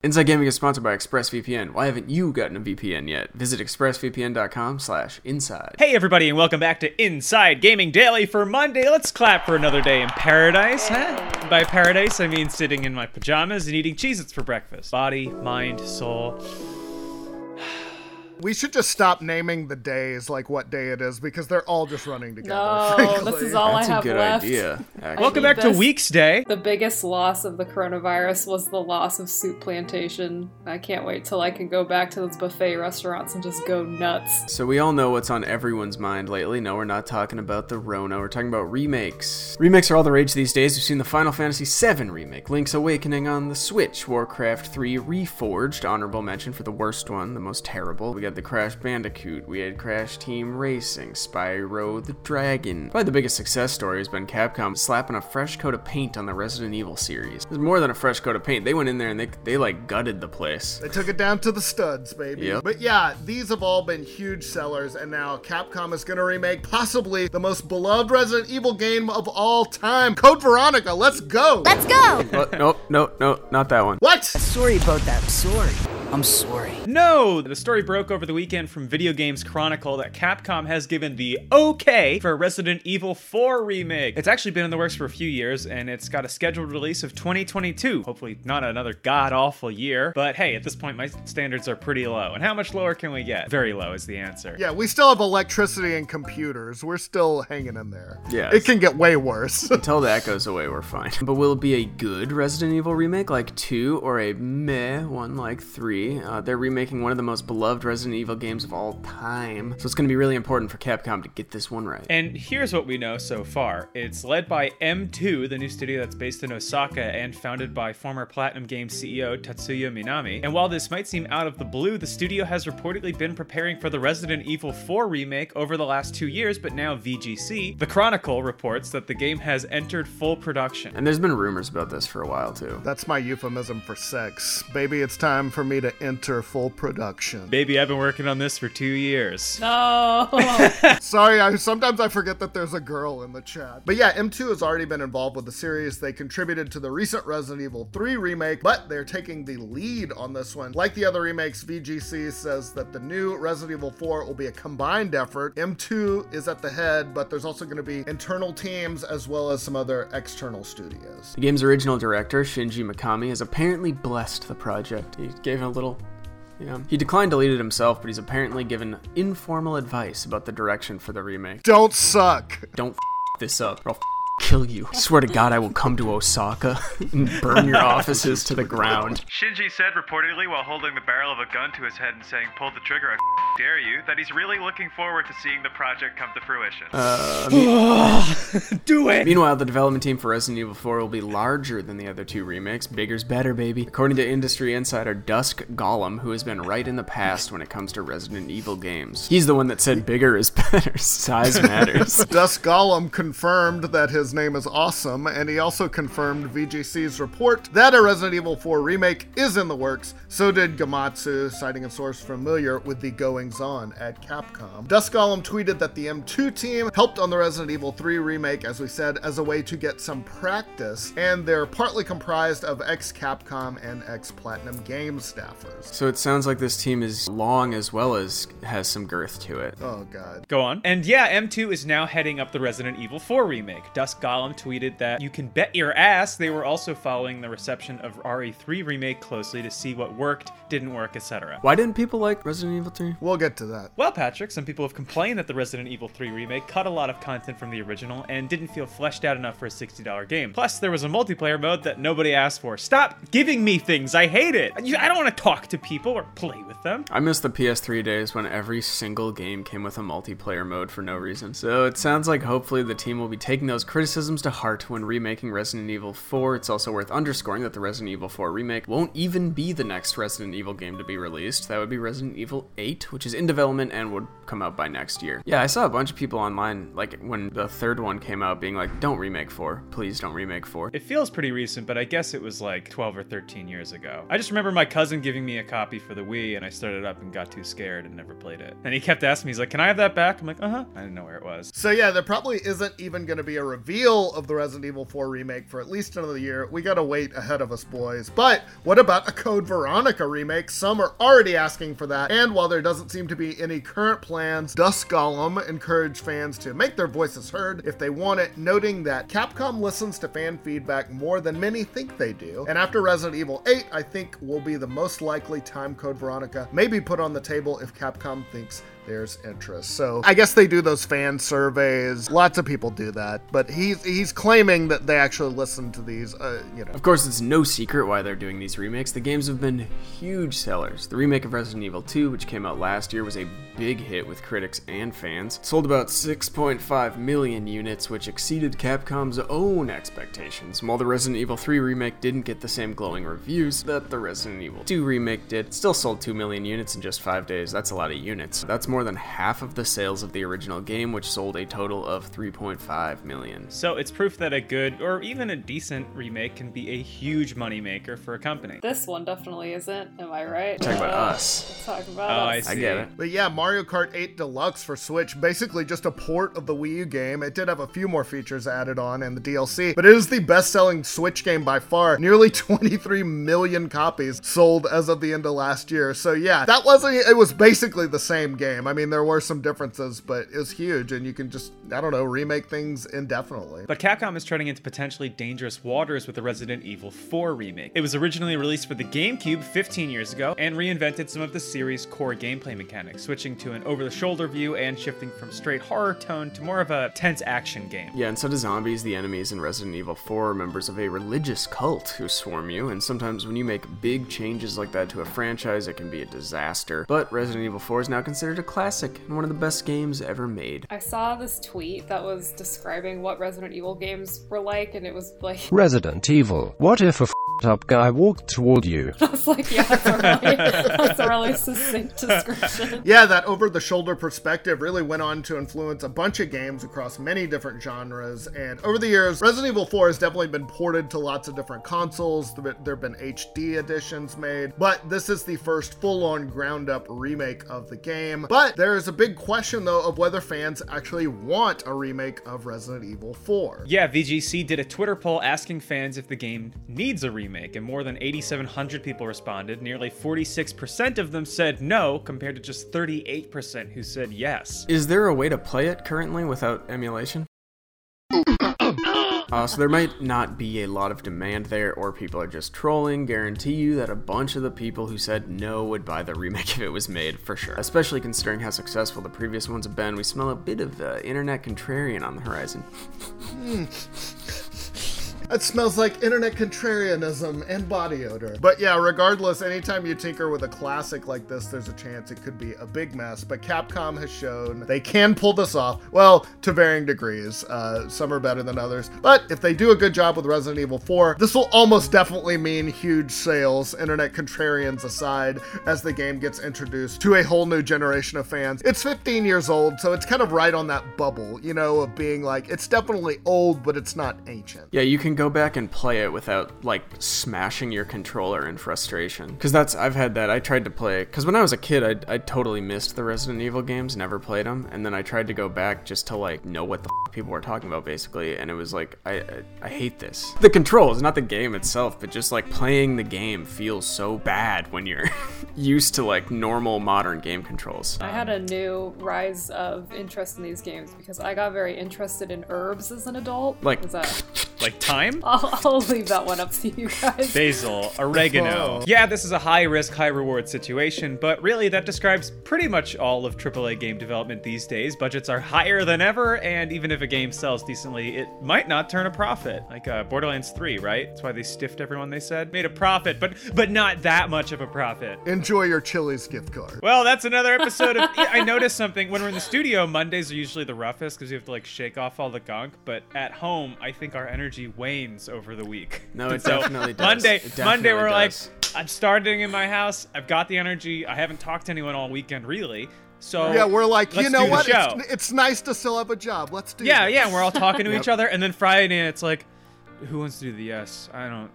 Inside Gaming is sponsored by ExpressVPN. Why haven't you gotten a VPN yet? Visit expressvpn.com slash inside. Hey everybody and welcome back to Inside Gaming Daily for Monday. Let's clap for another day in paradise, huh? By paradise I mean sitting in my pajamas and eating Cheez-Its for breakfast. Body, mind, soul. We should just stop naming the days like what day it is because they're all just running together. No, frankly. this is all That's I a have good left. idea. actually. Welcome need back to. Weeks Day. The biggest loss of the coronavirus was the loss of Soup Plantation. I can't wait till I can go back to those buffet restaurants and just go nuts. So we all know what's on everyone's mind lately. No, we're not talking about the Rona. We're talking about remakes. Remakes are all the rage these days. We've seen the Final Fantasy VII remake, Link's Awakening on the Switch, Warcraft 3 Reforged, honorable mention for the worst one, the most terrible. We got the Crash Bandicoot. We had Crash Team Racing, Spyro the Dragon. Probably the biggest success story has been Capcom slapping a fresh coat of paint on the Resident Evil series. It's more than a fresh coat of paint. They went in there and they, they like gutted the place. They took it down to the studs, baby. Yep. But yeah, these have all been huge sellers, and now Capcom is going to remake possibly the most beloved Resident Evil game of all time. Code Veronica, let's go! Let's go! Oh, nope, nope, nope, not that one. what? Sorry about that. I'm sorry. I'm sorry. No! The story broke over the weekend from Video Games Chronicle that Capcom has given the okay for a Resident Evil 4 remake. It's actually been in the works for a few years, and it's got a scheduled release of 2022. Hopefully, not another god awful year, but hey, at this point, my standards are pretty low. And how much lower can we get? Very low is the answer. Yeah, we still have electricity and computers. We're still hanging in there. Yeah. It can get way worse. Until that goes away, we're fine. But will it be a good Resident Evil remake like 2 or a meh one like 3? Uh, they're remaking one of the most beloved Resident Evil games of all time. So it's going to be really important for Capcom to get this one right. And here's what we know so far. It's led by M2, the new studio that's based in Osaka and founded by former Platinum Games CEO Tatsuya Minami. And while this might seem out of the blue, the studio has reportedly been preparing for the Resident Evil 4 remake over the last two years, but now VGC. The Chronicle reports that the game has entered full production. And there's been rumors about this for a while too. That's my euphemism for sex. Baby, it's time for me to enter full production. Baby, I've been working on this for two years. No. Sorry, I sometimes I forget that there's a girl in the chat. But yeah, M2 has already been involved with the series. They contributed to the recent Resident Evil 3 remake, but they're taking the lead on this one. Like the other remakes, VGC says that the new Resident Evil 4 will be a combined effort. M2 is at the head, but there's also going to be internal teams as well as some other external studios. The game's original director, Shinji Mikami, has apparently blessed the project. He gave it a little. He declined to lead it himself, but he's apparently given informal advice about the direction for the remake. Don't suck. Don't f- this up, or I'll f- kill you. I swear to God, I will come to Osaka and burn your offices to the ground. Shinji said reportedly while holding the barrel of a gun to his head and saying, Pull the trigger, I dare you, that he's really looking forward to seeing the project come to fruition. Uh, Do it! Meanwhile, the development team for Resident Evil 4 will be larger than the other two remakes. Bigger's better, baby. According to industry insider Dusk Golem, who has been right in the past when it comes to Resident Evil games. He's the one that said bigger is better. Size matters. Dusk Golem confirmed that his name is awesome, and he also confirmed VGC's report that a Resident Evil 4 remake is in the works. So did Gematsu, citing a source familiar with the goings on at Capcom. Dusk Golem tweeted that the M2 team helped on the Resident Evil 3 remake, as we said, as a way to get some practice, and they're partly comprised of ex Capcom and ex Platinum Games staffers. so it sounds like this team is long as well as has some girth to it. Oh, God. Go on. And yeah, M2 is now heading up the Resident Evil 4 remake. Dusk Golem tweeted that you can bet your ass they were also following the reception of RE3 remake closely to see what worked, didn't work, etc. Why didn't people like Resident Evil 3? We'll get to that. Well, Patrick, some people have complained that the Resident Evil 3 remake cut a lot of content from the original and didn't feel fleshed out enough for a $60 game. Plus, there was a multiplayer mode that nobody asked for. Stop giving me things. I hate it. I don't want to talk to people or play with them. I miss the PS3 days when every single game came with a multiplayer mode for no reason. So it sounds like hopefully the team will be taking those criticisms to heart when remaking Resident Evil 4. It's also worth underscoring that the Resident Evil 4 remake won't even be the next Resident Evil game to be released. That would be Resident Evil 8, which is in development and would come out by next year. Yeah, I saw a bunch of people online, like when the third one came out, being like, don't remake 4. Please don't remake 4. It feels pretty recent, but I guess it was like 12 or 13 years ago. I just remember my cousin giving me a copy for the Wii, and I started up and got too scared and never played it. And he kept asking me, he's like, Can I have that back? I'm like, Uh huh. I didn't know where it was. So yeah, there probably isn't even going to be a review reveal of the Resident Evil 4 remake for at least another year. We gotta wait ahead of us, boys. But what about a Code Veronica remake? Some are already asking for that. And while there doesn't seem to be any current plans, Dusk Golem encouraged fans to make their voices heard if they want it, noting that Capcom listens to fan feedback more than many think they do. And after Resident Evil 8, I think will be the most likely time Code Veronica may be put on the table if Capcom thinks there's interest. So I guess they do those fan surveys. Lots of people do that, but he's he's claiming that they actually listen to these. Uh, you know, Of course, it's no secret why they're doing these remakes. The games have been huge sellers. The remake of Resident Evil 2, which came out last year, was a big hit with critics and fans. Sold about 6.5 million units, which exceeded Capcom's own expectations. While the Resident Evil 3 remake didn't get the same glowing reviews that the Resident Evil 2 remake did, it still sold 2 million units in just 5 days. That's a lot of units. That's more than half of the sales of the original game, which sold a total of 3.5 million. So it's proof that a good or even a decent remake can be a huge moneymaker for a company. This one definitely isn't. Am I right? Talk about Uh, us. Talk about Oh, I us. I see. get it. But yeah, Mario Kart 8 Deluxe for Switch, basically just a port of the Wii U game. It did have a few more features added on in the DLC, but it is the best selling Switch game by far. Nearly 23 million copies sold as of the end of last year. So yeah, that wasn't, it was basically the same game. I mean, there were some differences, but it was huge, and you can just, I don't know, remake things indefinitely. But Capcom is treading into potentially dangerous waters with the Resident Evil 4 remake. It was originally released for the GameCube 15 years ago and reinvented some of the series' core gameplay mechanics, switching to an over the shoulder view and shifting from straight horror tone to more of a tense action game. Yeah, and so do zombies, the enemies in Resident Evil 4 are members of a religious cult who swarm you, and sometimes when you make big changes like that to a franchise, it can be a disaster. But Resident Evil 4 is now considered a classic and one of the best games ever made. I saw this tweet that was describing what Resident Evil games were like, and it was like, Resident Evil. What if a f***ed up guy walked toward you? I was like, yeah, that's a really, that's a really succinct description. Yeah, that over the shoulder perspective really went on to influence a bunch of games across many different genres. And over the years, Resident Evil 4 has definitely been ported to lots of different consoles. There there have been HD editions made, but this is the first full on ground up remake of the game. But there is a big question, though, of whether fans actually want a remake of Resident Evil 4. Yeah, VGC did a Twitter poll asking fans if the game needs a remake, and more than 8,700 people responded. Nearly 46% of them said no, compared to just 38% who said yes. Is there a way to play it currently without emulation? Uh, so there might not be a lot of demand there, or people are just trolling. Guarantee you that a bunch of the people who said no would buy the remake if it was made, for sure. Especially considering how successful the previous ones have been, we smell a bit of uh, internet contrarian on the horizon. It smells like internet contrarianism and body odor. But yeah, regardless, anytime you tinker with a classic like this, there's a chance it could be a big mess. But Capcom has shown they can pull this off, well, to varying degrees. Uh, some are better than others. But if they do a good job with Resident Evil 4, this will almost definitely mean huge sales, internet contrarians aside, as the game gets introduced to a whole new generation of fans. It's 15 years old, so it's kind of right on that bubble, you know, of being like, it's definitely old, but it's not ancient. Yeah, you can go back and play it without like smashing your controller in frustration. Because that's I've had that. I tried to play because when I was a kid, I I totally missed the Resident Evil games, never played them, and then I tried to go back just to like know what the f- people were talking about basically, and it was like I, I I hate this. The controls, not the game itself, but just like playing the game feels so bad when you're used to like normal modern game controls. I had a new rise of interest in these games because I got very interested in herbs as an adult. Like- Was that? Like time? I'll, I'll leave that one up to you guys. Basil, oregano. Yeah, this is a high risk, high reward situation, but really that describes pretty much all of AAA game development these days. Budgets are higher than ever, and even if a game sells decently, it might not turn a profit. Like uh, Borderlands 3, right? That's why they stiffed everyone they said. Made a profit, but but not that much of a profit. Enjoy your Chili's gift card. Well, that's another episode of. I noticed something. When we're in the studio, Mondays are usually the roughest because you have to like shake off all the gunk. But at home, I think our energy wanes over the week. No, it So, definitely does. Monday, definitely Monday, we're does. like, I'm starting in my house. I've got the energy. I haven't talked to anyone all weekend, really. So Yeah, we're like, you know what? It's, it's nice to still have a job. Let's do yeah, this. yeah. And we're all talking to each other, and then Friday, it's like, who wants to do the yes? I don't.